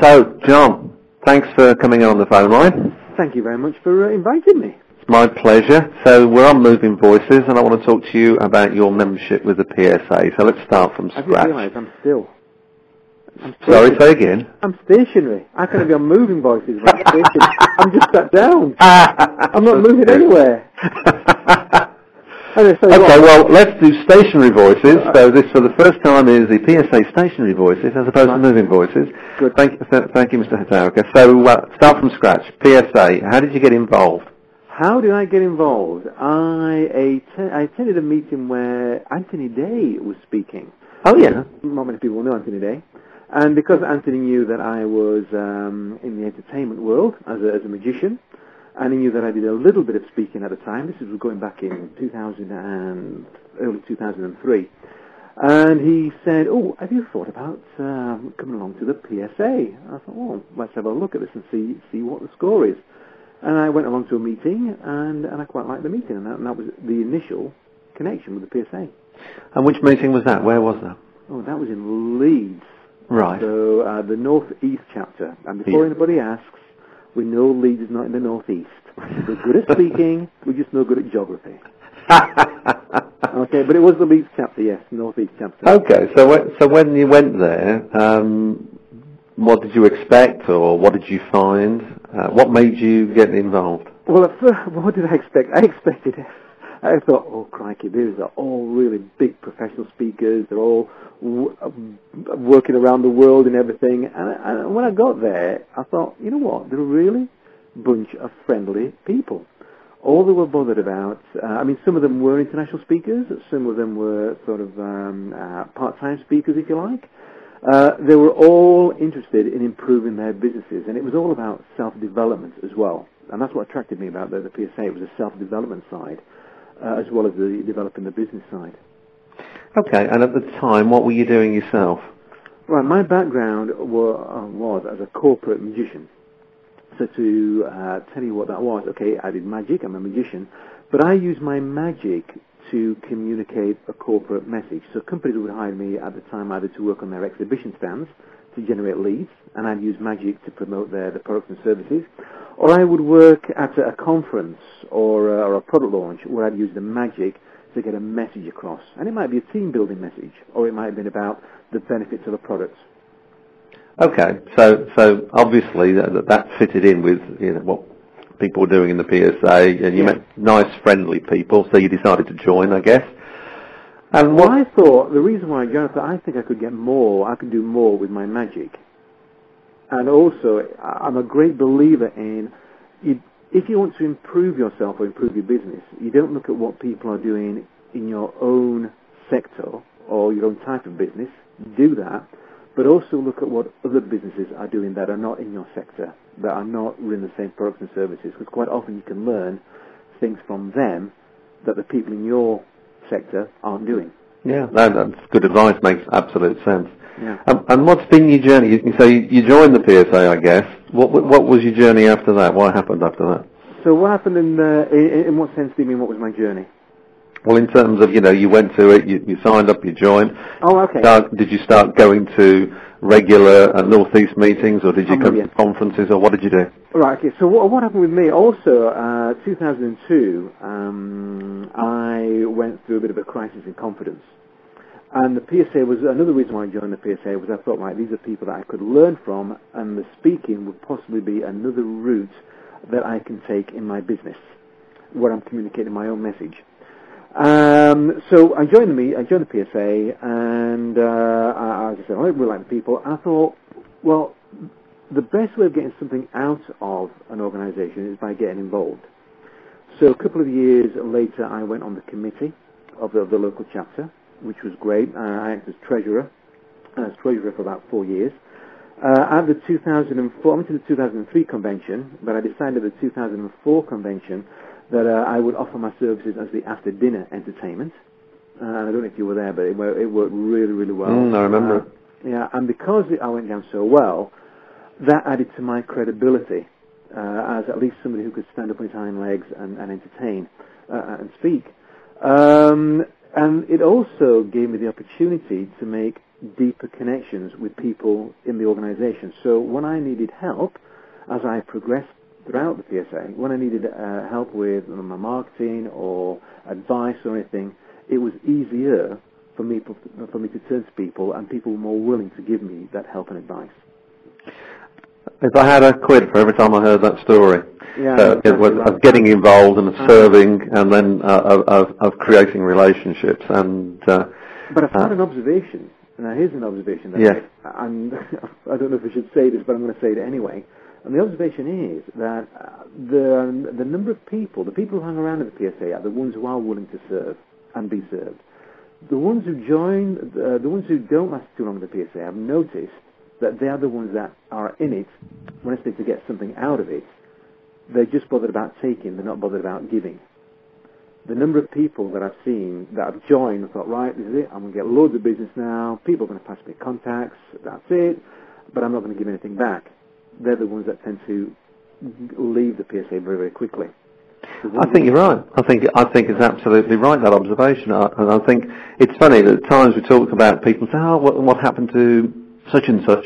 So, John, thanks for coming on the phone line. Thank you very much for uh, inviting me. It's my pleasure. So we're on Moving Voices, and I want to talk to you about your membership with the PSA. So let's start from I scratch. realised I'm still. I'm Sorry, say again. I'm stationary. I can't be on moving voices I'm stationary. I'm just sat down. I'm not moving anywhere. So Okay, well, let's do stationary voices. So this, for the first time, is the PSA stationary voices as opposed to moving voices. Good. Thank, th- thank you, Mr. Hotowka. So uh, start from scratch. PSA, how did you get involved? How did I get involved? I, atten- I attended a meeting where Anthony Day was speaking. Oh, yeah. Not many people know Anthony Day. And because Anthony knew that I was um, in the entertainment world as a, as a magician, and he knew that I did a little bit of speaking at the time, this was going back in 2000 and early 2003, and he said, oh, have you thought about um, coming along to the PSA? I thought, well, let's have a look at this and see see what the score is. And I went along to a meeting, and, and I quite liked the meeting, and that, and that was the initial connection with the PSA. And which meeting was that? Where was that? Oh, that was in Leeds. Right. So uh, the North East chapter. And before Yeah. anybody asks, we know Leeds is not in the North East. We're good at speaking, we're just no good at geography. Okay, but it was the Leeds chapter, yes, North East chapter. okay, so when, so when you went there, um, what did you expect, or what did you find? Uh, what made you get involved? Well, at first, what did I expect? I expected, I thought, oh crikey, these are all really big professional speakers. They're all w- um, working around the world and everything. And, and when I got there, I thought, you know what? They're a really bunch of friendly people. All they were bothered about, uh, I mean, some of them were international speakers. Some of them were sort of um, uh, part-time speakers, if you like. Uh, they were all interested in improving their businesses, and it was all about self-development as well. And that's what attracted me about the, the PSA. It was the self-development side, uh, as well as the developing the business side. Okay, and at the time, what were you doing yourself? Right, my background wa- uh, was as a corporate magician. So to uh, tell you what that was, okay, I did magic, I'm a magician, but I used my magic to communicate a corporate message. So companies would hire me at the time either to work on their exhibition stands to generate leads, and I'd use magic to promote their, their products and services, or I would work at a, a conference or, uh, or a product launch where I'd use the magic to get a message across. And it might be a team building message, or it might have been about the benefits of a product. Okay, so so obviously that, that fitted in with you know what people were doing in the PSA, and you Yeah. met nice, friendly people, so you decided to join, I guess. And Well, what? I thought the reason why I joined, I think I could get more. I could do more with my magic, and also I'm a great believer in you, if you want to improve yourself or improve your business, you don't look at what people are doing in your own sector or your own type of business. Do that, but also look at what other businesses are doing that are not in your sector, that are not running the same products and services. Because quite often you can learn things from them that the people in your sector aren't doing. Yeah, no, that's good advice. Makes absolute sense. Yeah. Um, and what's been your journey? You, so you, you joined the PSA, I guess. What what what was your journey after that? What happened after that? So what happened in, uh, in, in what sense do you mean what was my journey? Well, in terms of you know, you went to it, you, you signed up, you joined. Oh, okay. Start, did you start going to regular uh, Northeast meetings, or did you I'm come to conferences, or what did you do? Right, okay. So what, what happened with me? Also, uh, 2002, um, I went through a bit of a crisis in confidence. And the PSA was, another reason why I joined the PSA was I thought, right, these are people that I could learn from, and the speaking would possibly be another route that I can take in my business, where I'm communicating my own message. Um, so I joined the I joined the PSA, and uh, I, I said, I really like the people. I thought, well, the best way of getting something out of an organisation is by getting involved. So a couple of years later, I went on the committee of the, of the local chapter, which was great. Uh, I acted as treasurer, as treasurer for about four years. Uh, at the 2004, I went to the 2003 convention, but I decided the 2004 convention that uh, I would offer my services as the after-dinner entertainment. Uh, I don't know if you were there, but it, wor- it worked really, really well. Mm, I remember Uh, yeah, and because it, I went down so well, that added to my credibility uh, as at least somebody who could stand up on his hind legs and, and entertain uh, and speak. Um, and it also gave me the opportunity to make deeper connections with people in the organization. So when I needed help, as I progressed throughout the PSA, when I needed uh, help with my marketing or advice or anything, it was easier for me for me to turn to people, and people were more willing to give me that help and advice. If I had a quid for every time I heard that story, Yeah, uh, exactly it was right. of getting involved and of Uh-huh. serving, and then uh, of, of, of creating relationships. And uh, But I've had Uh, an observation. Now here's an observation that Yeah. I, and I don't know if I should say this, but I'm going to say it anyway. And the observation is that uh, the the number of people, the people who hang around at the PSA, are the ones who are willing to serve and be served. The ones who join, uh, the ones who don't last too long at the PSA, I've noticed that they are the ones that are in it when it's to get something out of it. They're just bothered about taking, they're not bothered about giving the number of people that I've seen that have joined and thought, right, this is it, I'm going to get loads of business now, people are going to pass me contacts, that's it, but I'm not going to give anything back. They're the ones that tend to leave the PSA very, very quickly. I think you're right. I think I think it's absolutely right that observation. I, and I think it's funny that at times we talk about people say, "Oh, what, what happened to such and such?"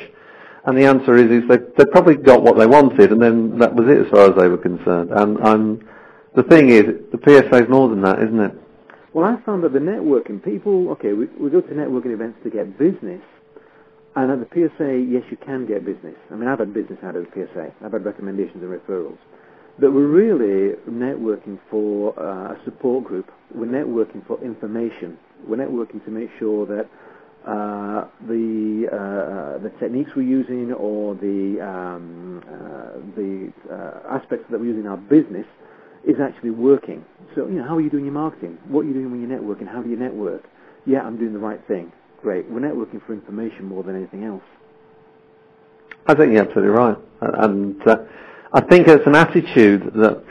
And the answer is, is they they probably got what they wanted, and then that was it as far as they were concerned. And the thing is, the PSA is more than that, isn't it? Well, I found that the networking, people, okay, we, we go to networking events to get business, and at the PSA, yes, you can get business. I mean, I've had business out of the PSA. I've had recommendations and referrals. But we're really networking for uh, a support group. We're networking for information. We're networking to make sure that uh, the uh, the techniques we're using or the um, uh, the uh, aspects that we're using in our business is actually working. So, you know, how are you doing your marketing? What are you doing when you're networking? How do you network? Yeah, I'm doing the right thing. Great. We're networking for information more than anything else. I think you're absolutely right, and uh, I think it's an attitude that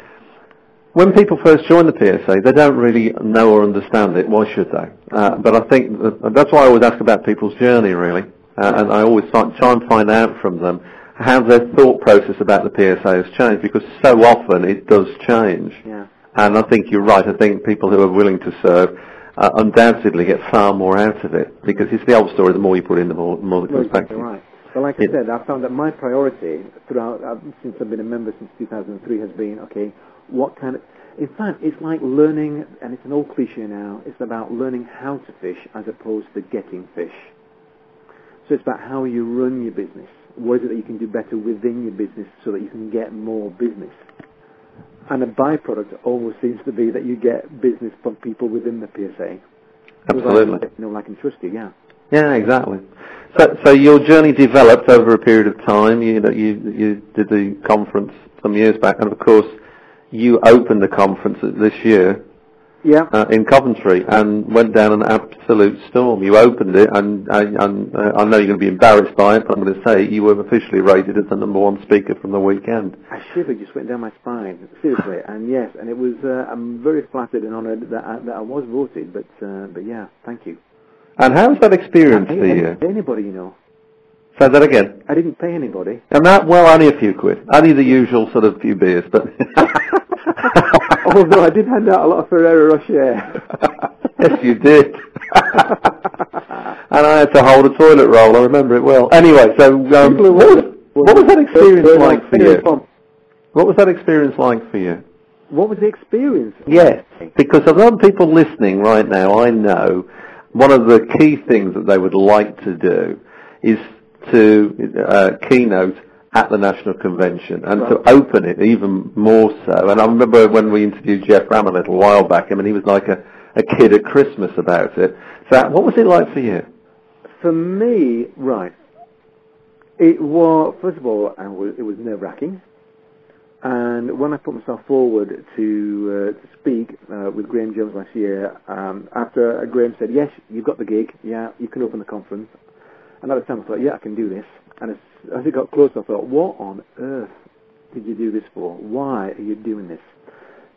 when people first join the PSA, they don't really know or understand it. Why should they? Uh, but I think that, that's why I always ask about people's journey, really, uh, and I always try, try and find out from them how their thought process about the PSA has changed, because so often it does change. Yeah. And I think you're right. I think people who are willing to serve uh, undoubtedly get far more out of it, because it's the old story: the more you put in, the more, the more that Well, comes back to you. right. But like I It- said, I found that my priority throughout, uh, since I've been a member since 2003, has been, okay, what kind of... In fact, it's like learning, and it's an old cliche now, it's about learning how to fish as opposed to getting fish. So it's about how you run your business. What is it that you can do better within your business so that you can get more business? And a byproduct always seems to be that you get business from people within the PSA. Absolutely. You know, like and trust you, yeah. Yeah, exactly. So, so your journey developed over a period of time. You know, you you did the conference some years back, and of course, you opened the conference this year Yeah. uh, in Coventry and went down an absolute storm. You opened it, and, and, and uh, I know you're going to be embarrassed by it, but I'm going to say you were officially rated as the number one speaker from the weekend. I shiver just went down my spine, seriously. and yes, and it was. Uh, I'm very flattered and honoured that I, that I was voted. But uh, but yeah, thank you. And how was that experience I for you? pay anybody, you know. Say that again. I didn't pay anybody. And that, well, only a few quid. Only the usual sort of few beers, but. Although I did hand out a lot of Ferrero Rocher. yes, you did. and I had to hold a toilet roll. I remember it well. Anyway, so um, what, was, what was that experience like for you? What was that experience like for you? What was the experience? Yes, because a lot of people listening right now, I know one of the key things that they would like to do is to uh, keynote at the National Convention and to open it even more so. And I remember when we interviewed Geoff Ramm a little while back, I mean, he was like a, a kid at Christmas about it. So what was it like for you? For me, right. It was first of all, it was nerve wracking. And when I put myself forward to uh, to speak uh, with Graham Jones last year, um, after uh, Graham said, "Yes, you've got the gig. Yeah, you can open the conference," the time I thought, "Yeah, I can do this." And as, as it got closer, I thought, "What on earth did you do this for? Why are you doing this?"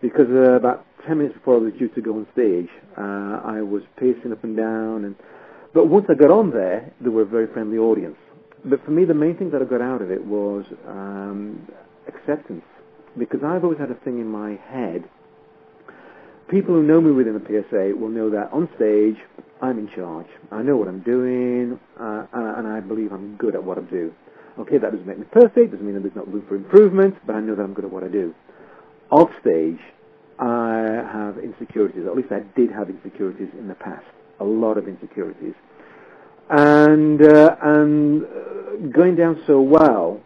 Because uh, about ten minutes before I was due to go on stage, uh, I was pacing up and down, and but once I got on there, they were a very friendly audience. But for me, the main thing that I got out of it was um, acceptance, because I've always had a thing in my head. People who know me within the PSA will know that on stage, I'm in charge. I know what I'm doing, uh, and I believe I'm good at what I do. Okay, that doesn't make me perfect, doesn't mean that there's not room for improvement, but I know that I'm good at what I do. Off stage, I have insecurities, at least I did have insecurities in the past. A lot of insecurities. And, uh, and uh, going down so well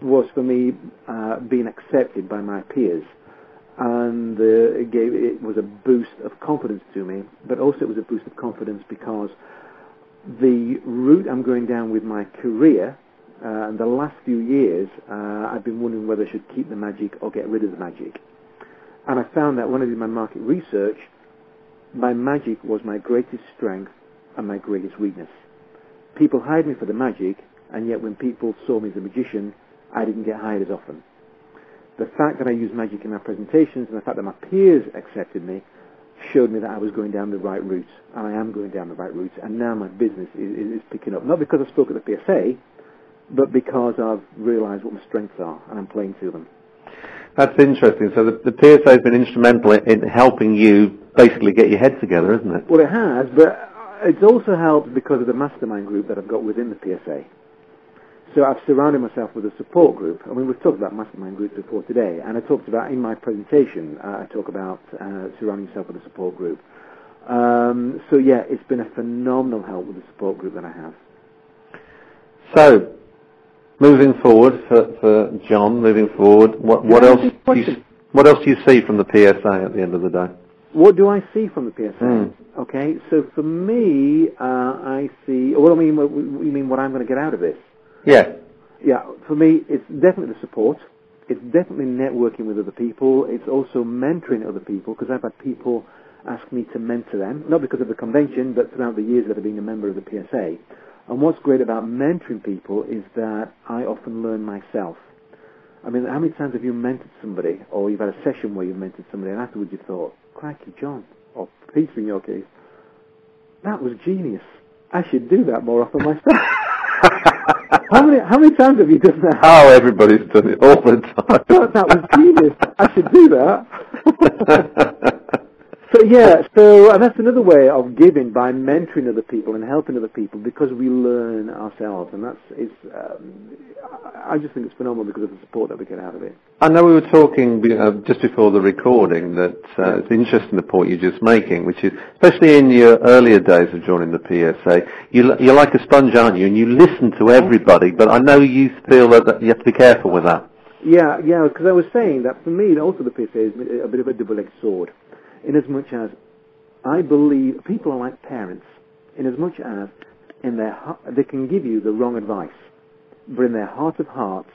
was for me uh, being accepted by my peers and uh, it gave it was a boost of confidence to me. But also it was a boost of confidence because the route I'm going down with my career uh, and the last few years, uh, I've been wondering whether I should keep the magic or get rid of the magic. And I found that when I did my market research, my magic was my greatest strength and my greatest weakness. People hired me for the magic, and yet when people saw me as a magician, I didn't get hired as often the fact that I used magic in my presentations and the fact that my peers accepted me showed me that I was going down the right route, and I am going down the right route, and now my business is, is picking up. Not because I spoke at the PSA, but because I've realised what my strengths are, and I'm playing to them. That's interesting. So the, the PSA has been instrumental in helping you basically get your head together, isn't it? Well, it has, but it's also helped because of the mastermind group that I've got within the PSA. So I've surrounded myself with a support group. I mean, we've talked about mastermind groups before today, and I talked about in my presentation. Uh, I talk about uh, surrounding yourself with a support group. Um, so yeah, it's been a phenomenal help with the support group that I have. So, moving forward for, for John, moving forward, what, what else? Do you, what else do you see from the PSA at the end of the day? What do I see from the PSA? Mm. Okay, so for me, uh, I see. What do I mean, you mean what I'm going to get out of this? Yeah. Yeah, for me, it's definitely the support. It's definitely networking with other people. It's also mentoring other people because I've had people ask me to mentor them, not because of the convention, but throughout the years that I've been a member of the PSA. And what's great about mentoring people is that I often learn myself. I mean, how many times have you mentored somebody, or you've had a session where you've mentored somebody, and afterwards you thought, crikey, John, or Peter in your case, that was genius. I should do that more often myself. how many how many times have you done that? Oh, everybody's done it all the time. I thought that was genius. I should do that. Yeah, so and that's another way of giving by mentoring other people and helping other people because we learn ourselves, and that's it's. Um, I just think it's phenomenal because of the support that we get out of it. I know we were talking uh, just before the recording that uh, it's interesting the point you're just making, which is especially in your earlier days of joining the PSA, you, you're like a sponge, aren't you? And you listen to everybody, but I know you feel that you have to be careful with that. Yeah, yeah, because I was saying that for me, also the PSA is a bit of a double-edged sword inasmuch as much as I believe people are like parents, inasmuch as much as in their they can give you the wrong advice, but in their heart of hearts,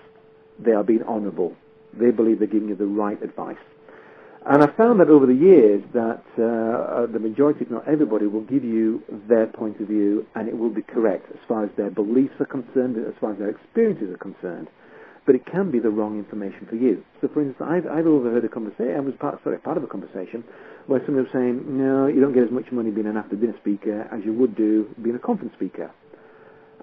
they are being honourable. They believe they're giving you the right advice. And I found that over the years that uh, uh, the majority, if not everybody, will give you their point of view and it will be correct as far as their beliefs are concerned, as far as their experiences are concerned but it can be the wrong information for you. So, for instance, I've, I've overheard a conversation, I was part, sorry, part of a conversation where somebody was saying, no, you don't get as much money being an after-dinner speaker as you would do being a conference speaker.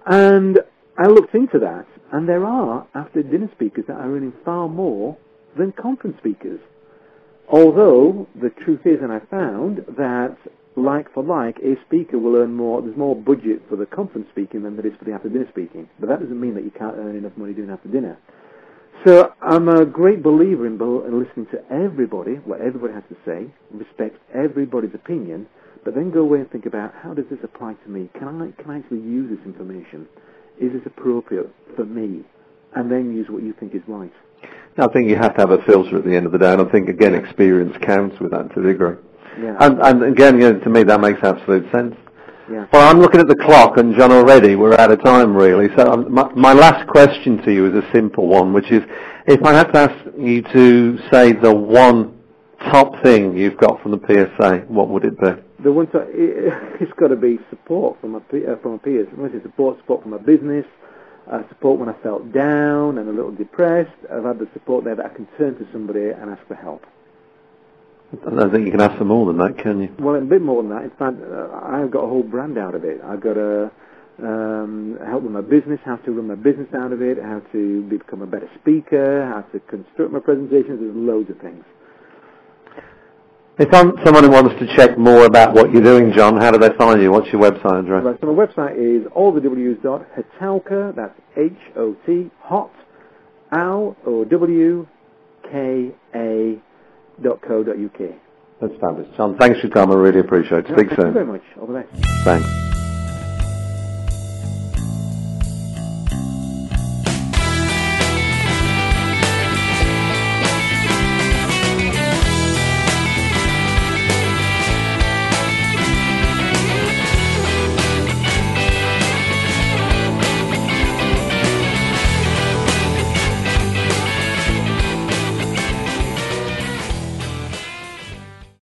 And I looked into that, and there are after-dinner speakers that are earning far more than conference speakers. Although the truth is, and I found that like for like, a speaker will earn more. There's more budget for the conference speaking than there is for the after dinner speaking. But that doesn't mean that you can't earn enough money doing after dinner. So I'm a great believer in, in listening to everybody, what everybody has to say, respect everybody's opinion, but then go away and think about how does this apply to me? Can I can I actually use this information? Is this appropriate for me? And then use what you think is right. I think you have to have a filter at the end of the day, and I think again experience counts with that to a degree. Yeah. And, and again, you know, to me, that makes absolute sense. Yeah. Well, I'm looking at the clock, and John, already we're out of time, really. So um, my, my last question to you is a simple one, which is, if I had to ask you to say the one top thing you've got from the PSA, what would it be? The one, to, it, has got to be support from my uh, from my peers. Say support, support from my business, uh, support when I felt down and a little depressed. I've had the support there that I can turn to somebody and ask for help. I don't think you can ask for more than that, can you? Well, a bit more than that. In fact, uh, I've got a whole brand out of it. I've got a um, help with my business, how to run my business out of it, how to become a better speaker, how to construct my presentations. There's loads of things. If I'm, someone wants to check more about what you're doing, John, how do they find you? What's your website address? Right, so my website is allthews.hotowka, that's H-O-T, hot, L-O-W-K-A dot co dot UK. That's fabulous. John, thanks for your time. I really appreciate it. Speak Thank soon. you very much. All the best. Thanks.